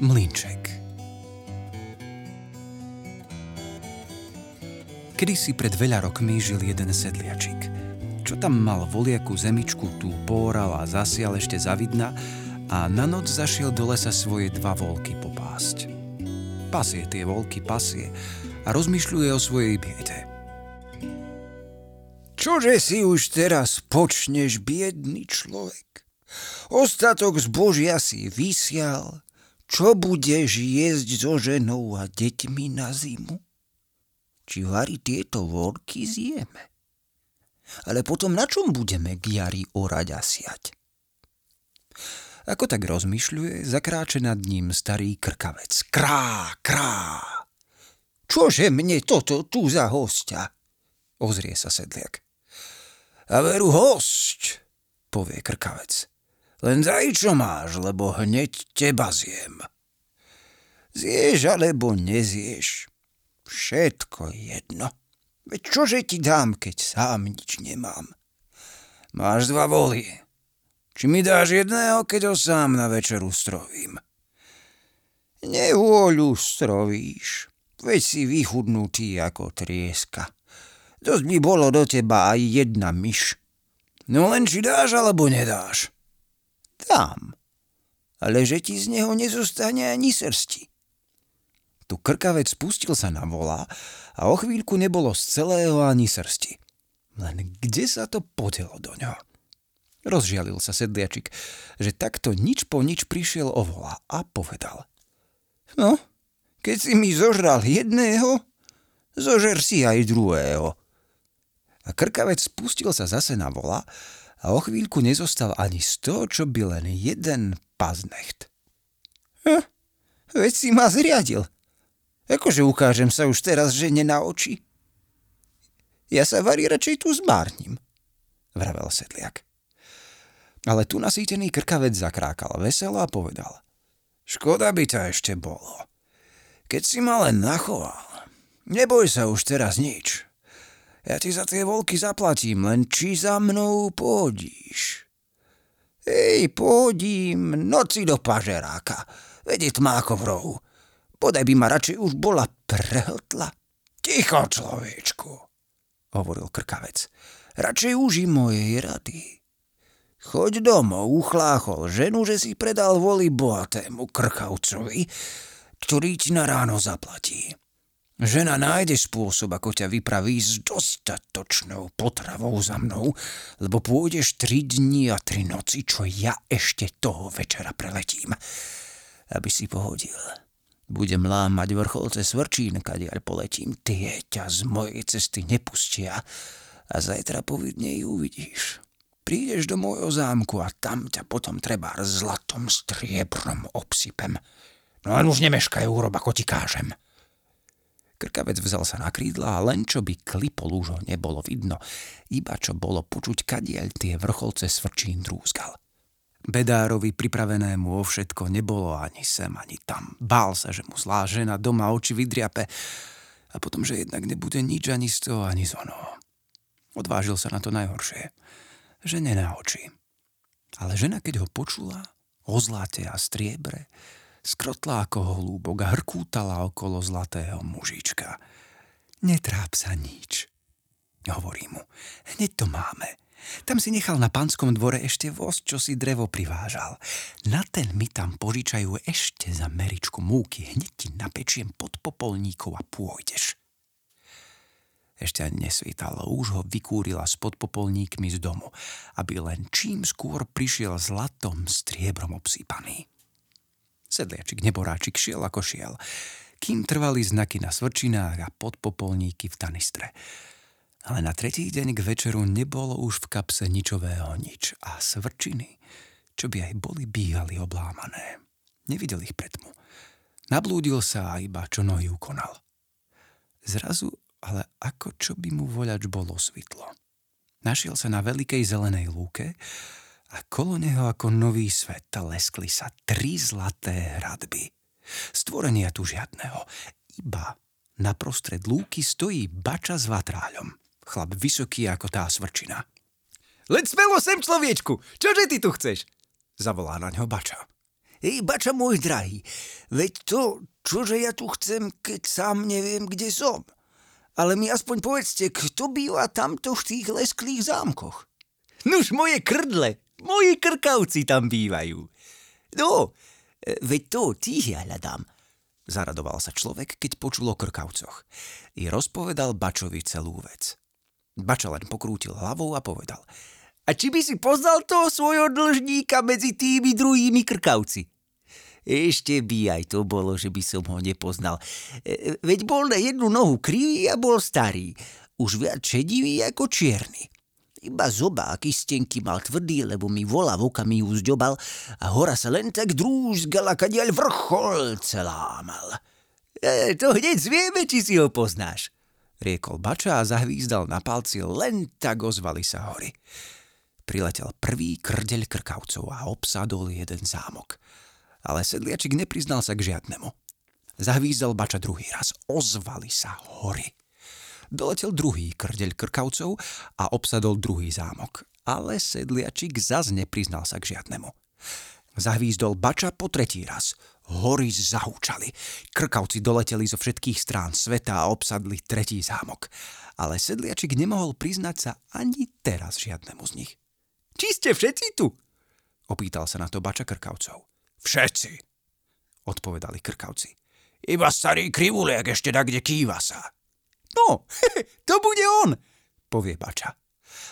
Mlinček Kedy si pred veľa rokmi žil jeden sedliačik. Čo tam mal voliaku zemičku, tú póral a zasial ešte zavidna a na noc zašiel do lesa svoje dva volky popásť. Pasie tie volky, pasie a rozmýšľuje o svojej biede. Čože si už teraz počneš, biedný človek? Ostatok zbožia si vysial. Čo budeš jesť so ženou a deťmi na zimu? Či vari tieto vorky zjeme? Ale potom na čom budeme k jari orať a siať? Ako tak rozmýšľuje, zakráče nad ním starý krkavec. Krá, krá! Čože mne toto tu za hostia? Ozrie sa sedliak. A veru hosť, povie krkavec. Len daj, máš, lebo hneď teba zjem. Zješ alebo nezieš, všetko jedno. Veď čože ti dám, keď sám nič nemám? Máš dva volie. Či mi dáš jedného, keď ho sám na večeru strovím? Nevôľu strovíš, veď si vychudnutý ako trieska. Dosť by bolo do teba aj jedna myš. No len či dáš alebo nedáš. Dám. Ale že ti z neho nezostane ani srsti. Tu krkavec spustil sa na vola a o chvíľku nebolo z celého ani srsti. Len kde sa to podelo do ňoho? Rozžialil sa sedliačik, že takto nič po nič prišiel o vola a povedal. No, keď si mi zožral jedného, zožer si aj druhého a krkavec spustil sa zase na vola a o chvíľku nezostal ani z toho, čo by len jeden paznecht. Hm, veď si ma zriadil. Akože ukážem sa už teraz žene na oči? Ja sa varí radšej tu zmárnim, vravel sedliak. Ale tu nasýtený krkavec zakrákal veselo a povedal. Škoda by to ešte bolo. Keď si ma len nachoval, neboj sa už teraz nič. Ja ti za tie volky zaplatím, len či za mnou pôjdíš. Ej, pôjdím, noci do pažeráka. Vedie tma ako v rohu. Podaj by ma radšej už bola prehltla. Ticho, človečku, hovoril krkavec. Radšej uži mojej rady. Choď domov, uchláchol ženu, že si predal voli bohatému krkavcovi, ktorý ti na ráno zaplatí. Žena nájde spôsob, ako ťa vypraví s dostatočnou potravou za mnou, lebo pôjdeš tri dni a tri noci, čo ja ešte toho večera preletím. Aby si pohodil. Budem lámať vrcholce svrčín, kadiaľ poletím. Tie ťa z mojej cesty nepustia a zajtra povidne ich uvidíš. Prídeš do môjho zámku a tam ťa potom treba zlatom striebrom obsypem. No a už nemeškaj, urob, ako ti kážem. Krkavec vzal sa na krídla a len čo by klipol už ho nebolo vidno, iba čo bolo počuť kadiaľ tie vrcholce svrčín drúzgal. Bedárovi pripravenému o všetko nebolo ani sem, ani tam. Bál sa, že mu zlá žena doma oči vydriape a potom, že jednak nebude nič ani z toho, ani z onoho. Odvážil sa na to najhoršie, že na oči. Ale žena, keď ho počula, o zlate a striebre, skrotla ako holúbok a hrkútala okolo zlatého mužička. Netráp sa nič, hovorí mu. Hneď to máme. Tam si nechal na pánskom dvore ešte voz, čo si drevo privážal. Na ten mi tam požičajú ešte za meričku múky. Hneď ti napečiem pod popolníkov a pôjdeš. Ešte ani nesvítalo, už ho vykúrila s podpopolníkmi z domu, aby len čím skôr prišiel zlatom striebrom obsýpaný. Sedliačik neboráčik šiel ako šiel, kým trvali znaky na svrčinách a podpopolníky v tanistre. Ale na tretí deň k večeru nebolo už v kapse ničového nič a svrčiny, čo by aj boli, bývali oblámané. Nevidel ich predmu. Nablúdil sa a iba čo nohy ukonal. Zrazu ale ako čo by mu voľač bolo svitlo. Našiel sa na veľkej zelenej lúke a kolo neho ako nový svet leskli sa tri zlaté hradby. Stvorenia tu žiadného, iba na prostred lúky stojí bača s vatráľom. Chlap vysoký ako tá svrčina. Leď smelo sem, človečku! Čože ty tu chceš? Zavolá na ňo bača. Ej, bača môj drahý, veď to, čože ja tu chcem, keď sám neviem, kde som. Ale mi aspoň povedzte, kto býva tamto v tých lesklých zámkoch? Nuž moje krdle, moji krkavci tam bývajú. No, e, veď to tých ja hľadám. Zaradoval sa človek, keď počul o krkavcoch. I rozpovedal Bačovi celú vec. Bača len pokrútil hlavou a povedal. A či by si poznal toho svojho dlžníka medzi tými druhými krkavci? Ešte by aj to bolo, že by som ho nepoznal. E, veď bol na jednu nohu krivý a bol starý. Už viac šedivý ako čierny. Iba zoba a kistenky mal tvrdý, lebo mi vola vokami ju zďobal a hora sa len tak drúzgala, kadiaľ vrchol celá mal. E, to hneď zvieme, či si ho poznáš, riekol Bača a zahvízdal na palci, len tak ozvali sa hory. Priletel prvý krdeľ krkavcov a obsadol jeden zámok. Ale sedliačik nepriznal sa k žiadnemu. Zahvízdal Bača druhý raz. Ozvali sa hory doletel druhý krdeľ krkavcov a obsadol druhý zámok. Ale sedliačik zas nepriznal sa k žiadnemu. Zahvízdol bača po tretí raz. Hory zahúčali. Krkavci doleteli zo všetkých strán sveta a obsadli tretí zámok. Ale sedliačik nemohol priznať sa ani teraz žiadnemu z nich. Či ste všetci tu? Opýtal sa na to bača krkavcov. Všetci, odpovedali krkavci. Iba starý krivuliak ešte tak, kde kýva sa. No, to bude on, povie bača.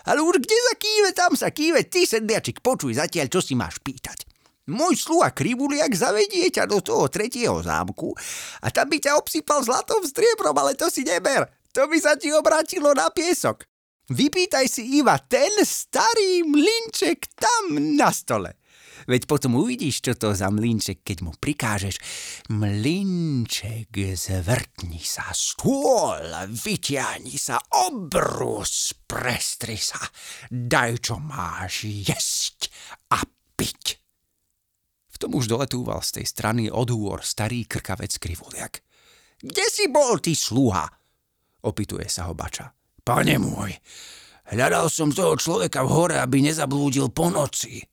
Ale už kde sa kýve, tam sa kýve, ty sedliačik, počuj zatiaľ, čo si máš pýtať. Môj sluha Krivuliak zavedie ťa do toho tretieho zámku a tam by ťa obsypal zlatom striebrom, ale to si neber. To by sa ti obrátilo na piesok. Vypýtaj si iba ten starý mlinček tam na stole. Veď potom uvidíš, čo to za mlinček, keď mu prikážeš. Mlinček, zvrtni sa, stôl, vytiahni sa, obrus, prestri sa, daj, čo máš jesť a piť. V tom už doletúval z tej strany od hôr starý krkavec krivuliak. Kde si bol, ty sluha? Opituje sa ho bača. Pane môj, hľadal som toho človeka v hore, aby nezablúdil po noci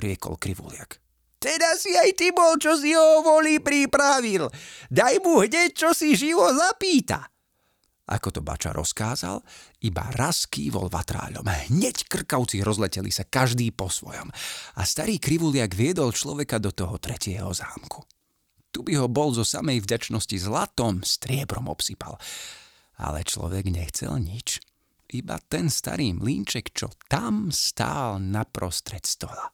riekol krivuliak. Teda si aj ty bol, čo si ho volí pripravil. Daj mu hneď, čo si živo zapýta. Ako to bača rozkázal, iba raz kývol vatráľom. Hneď krkavci rozleteli sa každý po svojom a starý krivuliak viedol človeka do toho tretieho zámku. Tu by ho bol zo samej vďačnosti zlatom striebrom obsypal. Ale človek nechcel nič. Iba ten starý mlínček, čo tam stál naprostred stola.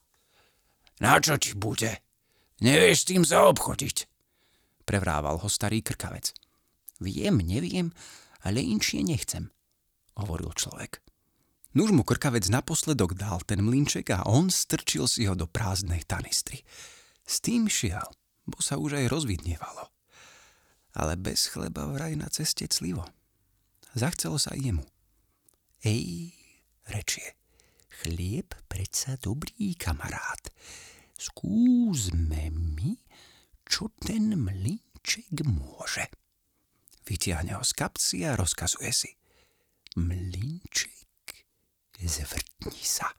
Na čo ti bude? Nevieš s tým zaobchodiť. Prevrával ho starý krkavec. Viem, neviem, ale inšie nechcem, hovoril človek. Nuž mu krkavec naposledok dal ten mlinček a on strčil si ho do prázdnej tanistry. S tým šiel, bo sa už aj rozvidnievalo. Ale bez chleba vraj na ceste clivo. Zachcelo sa jemu. Ej, rečie, chlieb predsa dobrý kamarát skúsme mi, čo ten mlinček môže. Vytiahne ho z kapci a rozkazuje si. Mlinček, zvrtni sa.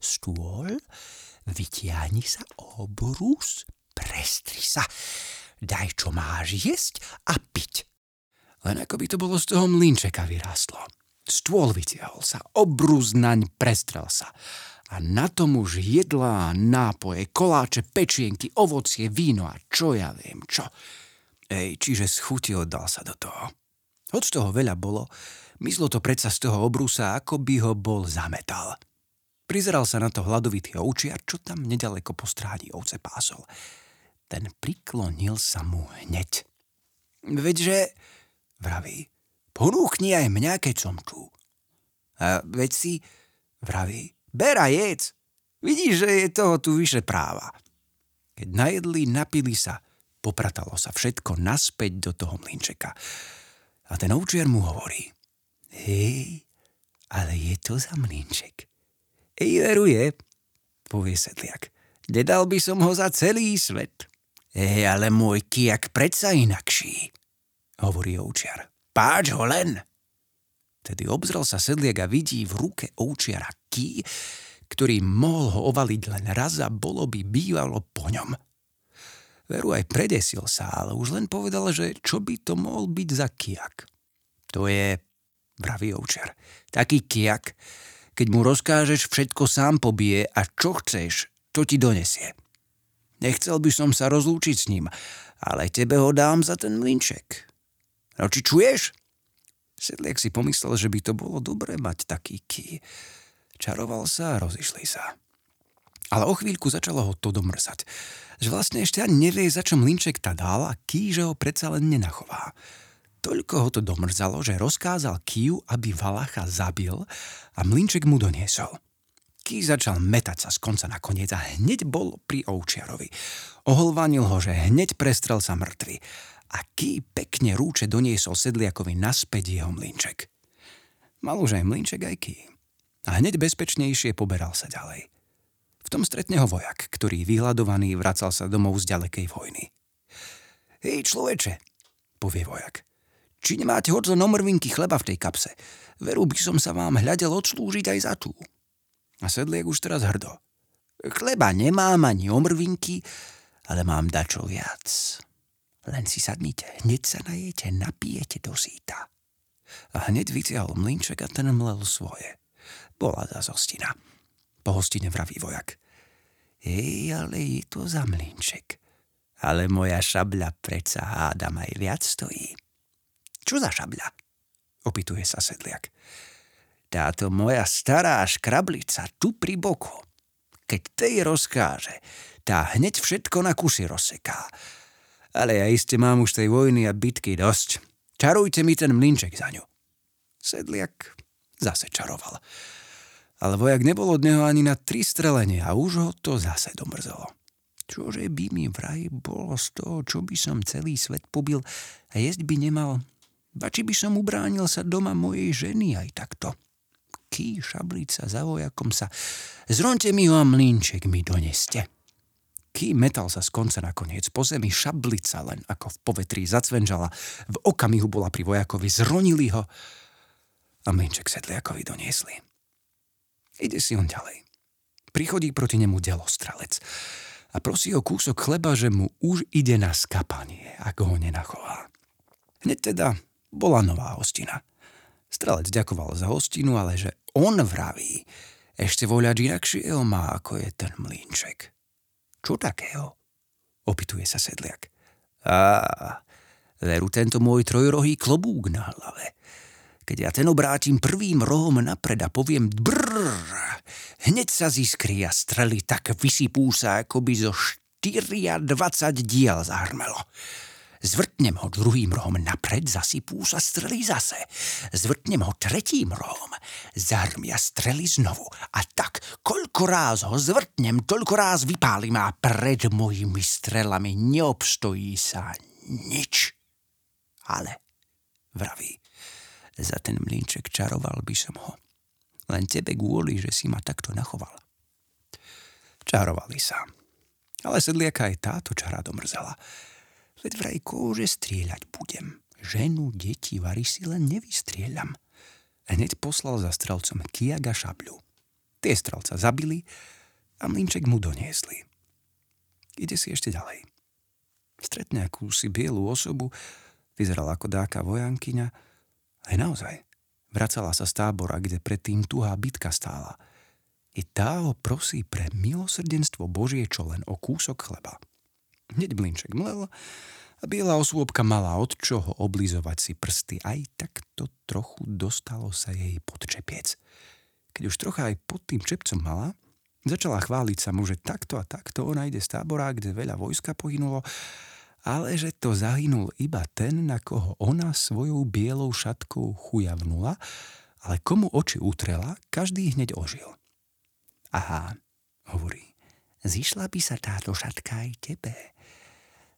Stôl, vytiahni sa obrus, prestri sa. Daj, čo máš jesť a piť. Len ako by to bolo z toho mlinčeka vyrástlo. Stôl vytiahol sa, obrus naň prestrel sa a na tom už jedlá, nápoje, koláče, pečienky, ovocie, víno a čo ja viem čo. Ej, čiže schutil dal sa do toho. Hoď toho veľa bolo, myslo to predsa z toho obrusa, ako by ho bol zametal. Prizeral sa na to hladovitý ovčiar, čo tam nedaleko po stráni ovce pásol. Ten priklonil sa mu hneď. Veďže, vraví, ponúchni aj mňa, keď som tu. A veď si, vraví, Bera jedz. Vidíš, že je toho tu vyše práva. Keď najedli, napili sa, popratalo sa všetko naspäť do toho mlinčeka. A ten ovčiar mu hovorí, hej, ale je to za mlinček. Ej, veruje, povie sedliak. Nedal by som ho za celý svet. Ej, ale môj kijak predsa inakší, hovorí ovčiar. Páč ho len. Tedy obzrel sa sedliak a vidí v ruke ovčiara ký, ktorý mohol ho ovaliť len raz a bolo by bývalo po ňom. Veru aj predesil sa, ale už len povedal, že čo by to mohol byť za kiak. To je, vraví ovčiar, taký kiak, keď mu rozkážeš, všetko sám pobije a čo chceš, to ti donesie. Nechcel by som sa rozlúčiť s ním, ale tebe ho dám za ten mlinček. No či čuješ? Sedliek si pomyslel, že by to bolo dobré mať taký ký. Čaroval sa a rozišli sa. Ale o chvíľku začalo ho to domrzať. Že vlastne ešte ani nevie, za čo mlinček tá dal a ký, že ho predsa len nenachová. Toľko ho to domrzalo, že rozkázal Kiu, aby Valacha zabil a mlinček mu doniesol. Ký začal metať sa z konca na koniec a hneď bol pri ovčiarovi. Oholvanil ho, že hneď prestrel sa mŕtvy a Ký pekne rúče doniesol sedliakovi naspäť jeho mlinček. Mal už aj mlinček aj Ký. A hneď bezpečnejšie poberal sa ďalej. V tom stretne ho vojak, ktorý vyhľadovaný vracal sa domov z ďalekej vojny. Hej, človeče, povie vojak. Či nemáte hoď nomrvinky chleba v tej kapse? Veru by som sa vám hľadel odslúžiť aj za tú. A sedliek už teraz hrdo. Chleba nemám ani omrvinky, ale mám dačo viac. Len si sadnite, hneď sa najete, napijete do síta. A hneď vytiahol mlinček a ten mlel svoje. Bola za zostina. Po hostine vraví vojak. Ej, ale je to za mlinček. Ale moja šabľa predsa hádam aj viac stojí. Čo za šabľa? Opituje sa sedliak táto moja stará škrablica tu pri boku. Keď tej rozkáže, tá hneď všetko na kusy rozseká. Ale ja iste mám už tej vojny a bitky dosť. Čarujte mi ten mlinček za ňu. Sedliak zase čaroval. Ale vojak nebol od neho ani na tri strelenie a už ho to zase domrzelo. Čože by mi vraj bolo z toho, čo by som celý svet pobil a jesť by nemal, ba by som ubránil sa doma mojej ženy aj takto ký, šablica, za vojakom sa. Zronte mi ho a mlínček mi doneste. Ký metal sa z konca na koniec. Po zemi šablica len ako v povetrí zacvenžala. V okamihu bola pri vojakovi, zronili ho a mlínček sedliakovi doniesli. Ide si on ďalej. Prichodí proti nemu delostrelec a prosí o kúsok chleba, že mu už ide na skapanie, ak ho nenachová. Hneď teda bola nová hostina – Strelec ďakoval za hostinu, ale že on vraví, ešte voľač inakšieho má, ako je ten mlínček. Čo takého? Opituje sa sedliak. Á, veru tento môj trojrohý klobúk na hlave. Keď ja ten obrátim prvým rohom napred a poviem brrr, hneď sa ziskrí a strely tak vysypú sa, ako by zo 24 diel zahrmelo. Zvrtnem ho druhým rohom napred, zasypú sa strely zase. Zvrtnem ho tretím rohom, zarmia strely znovu. A tak, koľko ráz ho zvrtnem, toľko ráz vypálim a pred mojimi strelami neobstojí sa nič. Ale, vraví, za ten mlinček čaroval by som ho. Len tebe kvôli, že si ma takto nachoval. Čarovali sa. Ale sedliaka aj táto čara domrzela. Veď vraj kóže strieľať budem. Ženu, deti, vary si len nevystrieľam. Hneď poslal za strelcom Kiaga šabľu. Tie strelca zabili a mlinček mu doniesli. Ide si ešte ďalej. Stretne akúsi bielu osobu, vyzerala ako dáka vojankyňa. Aj naozaj, vracala sa z tábora, kde predtým tuhá bitka stála. I tá ho prosí pre milosrdenstvo Božie čo len o kúsok chleba. Hneď blinček mlel a biela osôbka mala od čoho oblizovať si prsty. Aj tak to trochu dostalo sa jej pod čepiec. Keď už trocha aj pod tým čepcom mala, začala chváliť sa mu, že takto a takto ona ide z tábora, kde veľa vojska pohynulo, ale že to zahynul iba ten, na koho ona svojou bielou šatkou chujavnula, ale komu oči utrela, každý hneď ožil. Aha, hovorí, zišla by sa táto šatka aj tebe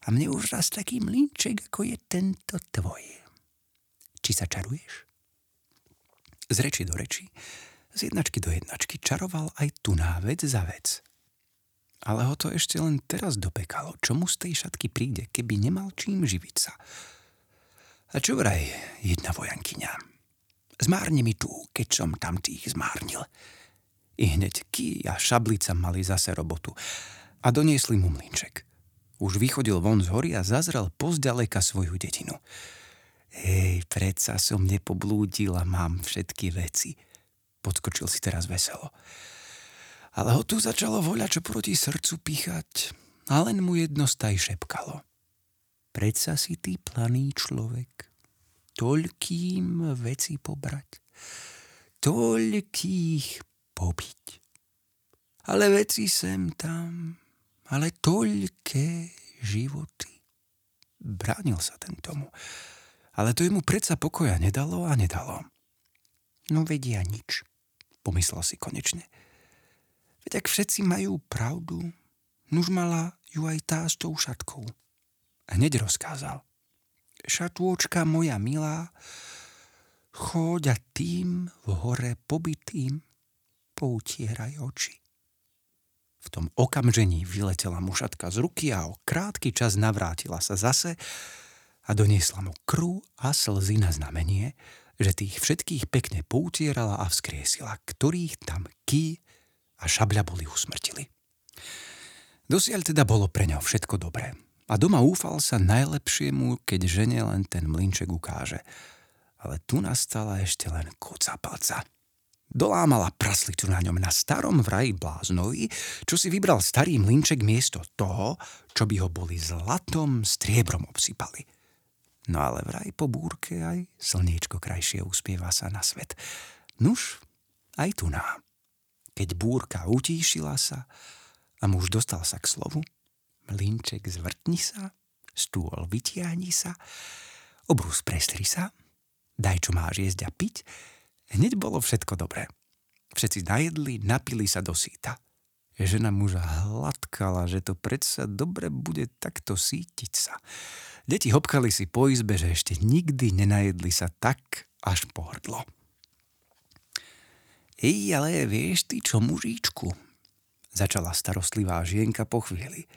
a mne už raz taký mlínček, ako je tento tvoj. Či sa čaruješ? Z reči do reči, z jednačky do jednačky čaroval aj tu vec za vec. Ale ho to ešte len teraz dopekalo, čo mu z tej šatky príde, keby nemal čím živiť sa. A čo vraj jedna vojankyňa? Zmárne mi tu, keď som tam tých zmárnil. I hneď ký a šablica mali zase robotu a doniesli mu mlinček. Už vychodil von z hory a zazrel pozďaleka svoju dedinu. Hej, predsa som nepoblúdil a mám všetky veci. Podskočil si teraz veselo. Ale ho tu začalo voľa čo proti srdcu píchať a len mu jedno staj šepkalo. Predsa si ty planý človek, toľkým veci pobrať, toľkých pobiť. Ale veci sem tam, ale toľké životy. Bránil sa ten tomu. Ale to jemu predsa pokoja nedalo a nedalo. No vedia nič, pomyslel si konečne. Veď ak všetci majú pravdu, nuž mala ju aj tá s tou šatkou. Hneď rozkázal. Šatôčka moja milá, choď a tým v hore pobytým poutieraj oči. V tom okamžení vyletela mu šatka z ruky a o krátky čas navrátila sa zase a doniesla mu krú a slzy na znamenie, že tých všetkých pekne poutierala a vzkriesila, ktorých tam ký a šabľa boli usmrtili. Dosiaľ teda bolo pre ňo všetko dobré. A doma úfal sa najlepšiemu, keď žene len ten mlinček ukáže. Ale tu nastala ešte len koca palca. Dolámala praslicu na ňom na starom vraj bláznovi, čo si vybral starý mlinček miesto toho, čo by ho boli zlatom striebrom obsypali. No ale vraj po búrke aj slniečko krajšie uspieva sa na svet. Nuž, aj tu nám. Keď búrka utíšila sa a muž dostal sa k slovu, mlinček zvrtni sa, stôl vytiahni sa, obrus prestri sa, daj čo máš jesť a piť, Hneď bolo všetko dobré. Všetci najedli, napili sa do síta. Žena muža hladkala, že to predsa dobre bude takto sítiť sa. Deti hopkali si po izbe, že ešte nikdy nenajedli sa tak až po hrdlo. Ej, ale vieš ty čo, mužíčku? Začala starostlivá žienka po chvíli.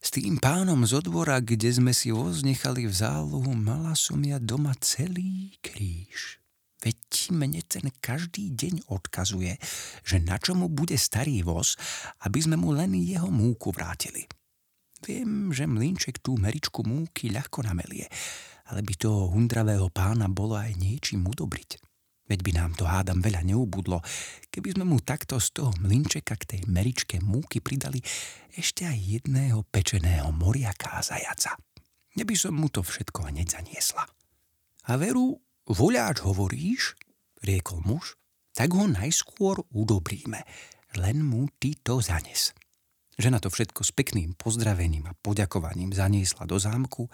S tým pánom z odvora, kde sme si voz nechali v zálohu, mala som ja doma celý kríž. Veď mne ten každý deň odkazuje, že na čomu bude starý voz, aby sme mu len jeho múku vrátili. Viem, že mlinček tú meričku múky ľahko namelie, ale by toho hundravého pána bolo aj niečím udobriť. Veď by nám to hádam veľa neubudlo, keby sme mu takto z toho mlinčeka k tej meričke múky pridali ešte aj jedného pečeného moriaka a zajaca. Neby som mu to všetko hneď zaniesla. A veru, Voľáč hovoríš, riekol muž, tak ho najskôr udobríme, len mu ty to zanes. Žena to všetko s pekným pozdravením a poďakovaním zaniesla do zámku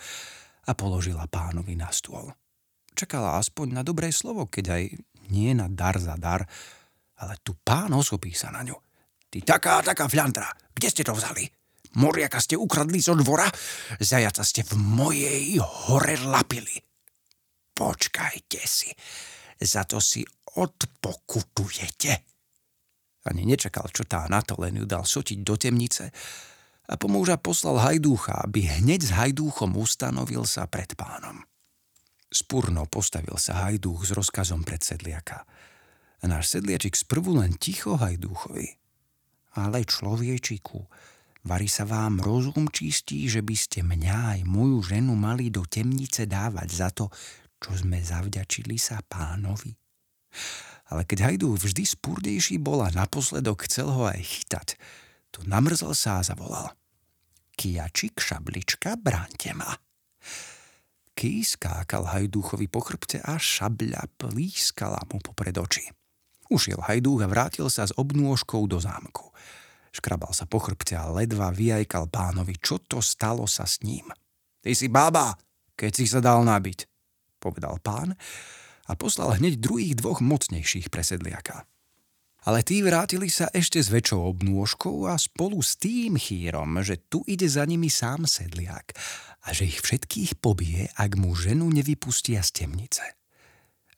a položila pánovi na stôl. Čakala aspoň na dobré slovo, keď aj nie na dar za dar, ale tu pán osobí sa na ňu. Ty taká, taká fľantra, kde ste to vzali? Moriaka ste ukradli zo dvora, zajaca ste v mojej hore lapili. Počkajte si, za to si odpokutujete. Ani nečakal, čo tá na to, len ju dal sotiť do temnice a po muža poslal hajdúcha, aby hneď s hajdúchom ustanovil sa pred pánom. Spurno postavil sa hajdúch s rozkazom pred sedliaka. A náš sedliačik sprvu len ticho hajdúchovi. Ale človečiku, Vary sa vám rozum čistí, že by ste mňa aj moju ženu mali do temnice dávať za to, čo sme zavďačili sa pánovi. Ale keď Hajdu vždy spúrdejší bol a naposledok chcel ho aj chytať, tu namrzol sa a zavolal. Kiačik, šablička, bránte ma. Ký skákal Hajdúchovi po chrbte a šabľa plískala mu popred oči. Ušiel Hajdúch a vrátil sa s obnôžkou do zámku. Škrabal sa po chrbte a ledva vyjajkal pánovi, čo to stalo sa s ním. Ty si baba, keď si sa dal nabiť povedal pán a poslal hneď druhých dvoch mocnejších presedliaka. Ale tí vrátili sa ešte s väčšou obnôžkou a spolu s tým chýrom, že tu ide za nimi sám sedliak a že ich všetkých pobije, ak mu ženu nevypustia z temnice.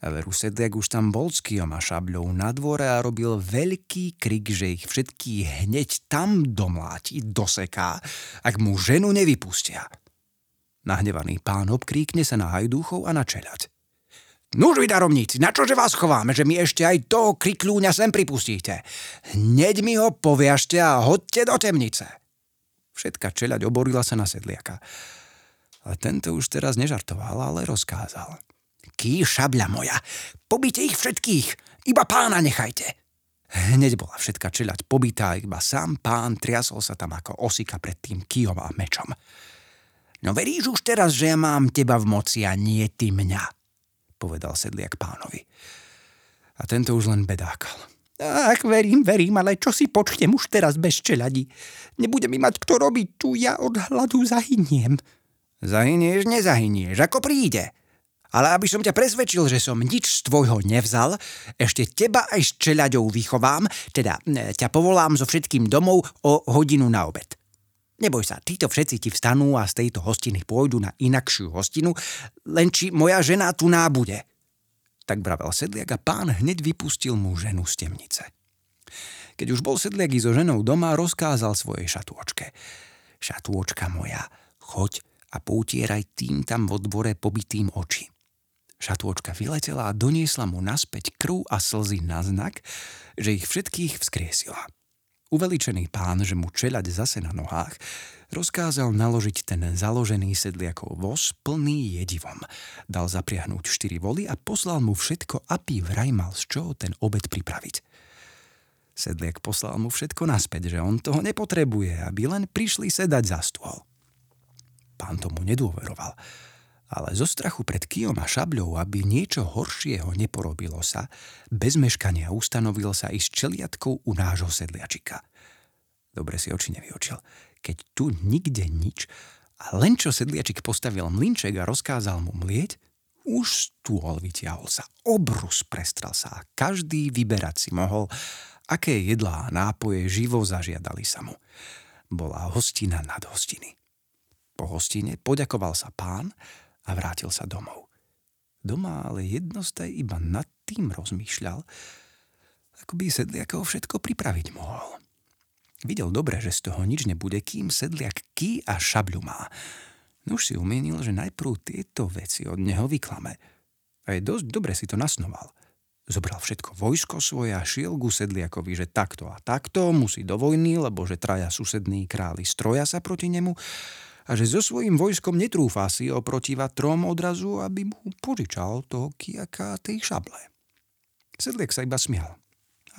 A veru sedliak už tam bol s kijom a šabľou na dvore a robil veľký krik, že ich všetkých hneď tam domláti, doseká, ak mu ženu nevypustia. Nahnevaný pán obkríkne sa na hajdúchov a na čeľať. Nuž vy daromníci, na čože vás chováme, že mi ešte aj toho krikľúňa sem pripustíte? Hneď mi ho poviažte a hodte do temnice. Všetka čeľať oborila sa na sedliaka. Ale tento už teraz nežartoval, ale rozkázal. Ký šabľa moja, pobite ich všetkých, iba pána nechajte. Hneď bola všetka čeľať pobytá, iba sám pán triasol sa tam ako osika pred tým kijom a mečom. No veríš už teraz, že ja mám teba v moci a nie ty mňa, povedal sedliak pánovi. A tento už len bedákal. Ach, verím, verím, ale čo si počnem už teraz bez čeľadi? Nebude mi mať kto robiť tu, ja od hladu zahyniem. Zahynieš, nezahynieš, ako príde. Ale aby som ťa presvedčil, že som nič z tvojho nevzal, ešte teba aj s čeľaďou vychovám, teda e, ťa povolám so všetkým domov o hodinu na obed. Neboj sa, títo všetci ti vstanú a z tejto hostiny pôjdu na inakšiu hostinu, len či moja žena tu nábude tak vravel sedliak a pán hneď vypustil mu ženu z temnice. Keď už bol sedliak so ženou doma, rozkázal svojej šatôčke. Šatôčka moja, choď a poutieraj tým tam vo dvore pobytým oči. Šatôčka vyletela a doniesla mu naspäť krv a slzy na znak, že ich všetkých vzkriesila. Uveličený pán, že mu čeľať zase na nohách, rozkázal naložiť ten založený sedliakov voz plný jedivom. Dal zapriahnuť štyri voly a poslal mu všetko, aby vraj mal z čoho ten obed pripraviť. Sedliak poslal mu všetko naspäť, že on toho nepotrebuje, aby len prišli sedať za stôl. Pán tomu nedôveroval, ale zo strachu pred kijom a šabľou, aby niečo horšieho neporobilo sa, bez meškania ustanovil sa i s čeliatkou u nášho sedliačika. Dobre si oči nevyočil, keď tu nikde nič a len čo sedliačik postavil mlinček a rozkázal mu mlieť, už stôl vytiahol sa, obrus prestral sa a každý vyberať si mohol, aké jedlá a nápoje živo zažiadali sa mu. Bola hostina nad hostiny. Po hostine poďakoval sa pán a vrátil sa domov. Doma ale jednostaj iba nad tým rozmýšľal, ako by sedliakov všetko pripraviť mohol. Videl dobre, že z toho nič nebude, kým sedliak ký a šabľu má. No už si umienil, že najprv tieto veci od neho vyklame. A je dosť dobre si to nasnoval. Zobral všetko vojsko svoje a šiel ku sedliakovi, že takto a takto musí do vojny, lebo že traja susední králi stroja sa proti nemu a že so svojím vojskom netrúfa si oprotiva trom odrazu, aby mu požičal toho kijaka tej šable. Sedliek sa iba smial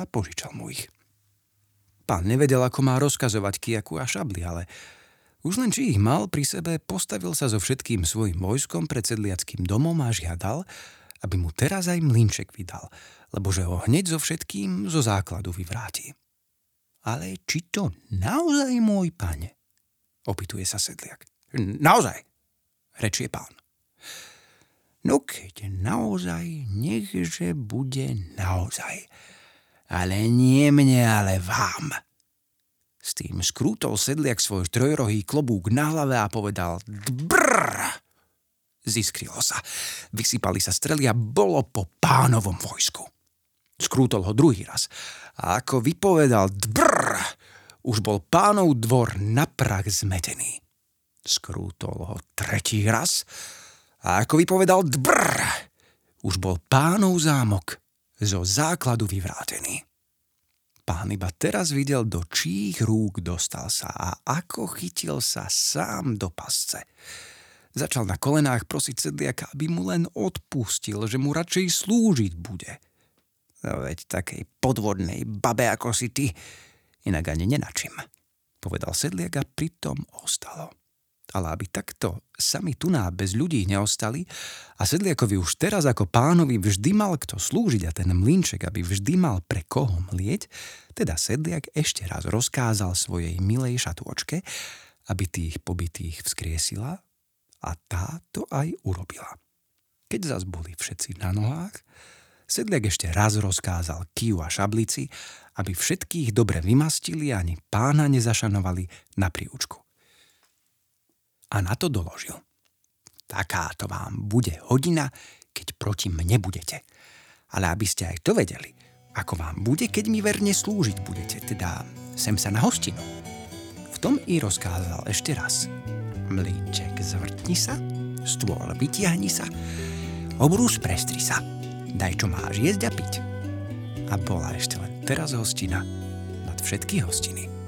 a požičal mu ich. Pán nevedel, ako má rozkazovať kijaku a šabli, ale už len či ich mal pri sebe, postavil sa so všetkým svojim vojskom pred sedliackým domom a žiadal, aby mu teraz aj mlinček vydal, lebo že ho hneď so všetkým zo základu vyvráti. Ale či to naozaj môj pane? Opituje sa sedliak. Naozaj, rečie pán. No keď naozaj, nechže bude naozaj. Ale nie mne, ale vám. S tým skrútol sedliak svoj trojrohý klobúk na hlave a povedal Brrr! Ziskrilo sa. Vysypali sa strely a bolo po pánovom vojsku. Skrútol ho druhý raz. A ako vypovedal Brrr! Už bol pánov dvor na prach zmetený. Skrútol ho tretí raz a ako vypovedal dbrr, už bol pánov zámok zo základu vyvrátený. Pán iba teraz videl, do čích rúk dostal sa a ako chytil sa sám do pasce. Začal na kolenách prosiť sedliaka, aby mu len odpustil, že mu radšej slúžiť bude. No veď takej podvodnej babe ako si ty, inak ani nenačím, povedal sedliak a pritom ostalo. Ale aby takto sami tuná bez ľudí neostali a sedliakovi už teraz ako pánovi vždy mal kto slúžiť a ten mlinček, aby vždy mal pre koho mlieť, teda sedliak ešte raz rozkázal svojej milej šatôčke, aby tých pobytých vzkriesila a tá to aj urobila. Keď zas boli všetci na nohách, Sedliak ešte raz rozkázal Kiu a Šablici, aby všetkých dobre vymastili a ani pána nezašanovali na príučku. A na to doložil. Takáto vám bude hodina, keď proti mne budete. Ale aby ste aj to vedeli, ako vám bude, keď mi verne slúžiť budete, teda sem sa na hostinu. V tom i rozkázal ešte raz. Mlínček zvrtni sa, stôl vytiahni sa, obrús prestri sa daj čo máš jesť a piť. A bola ešte len teraz hostina nad všetky hostiny.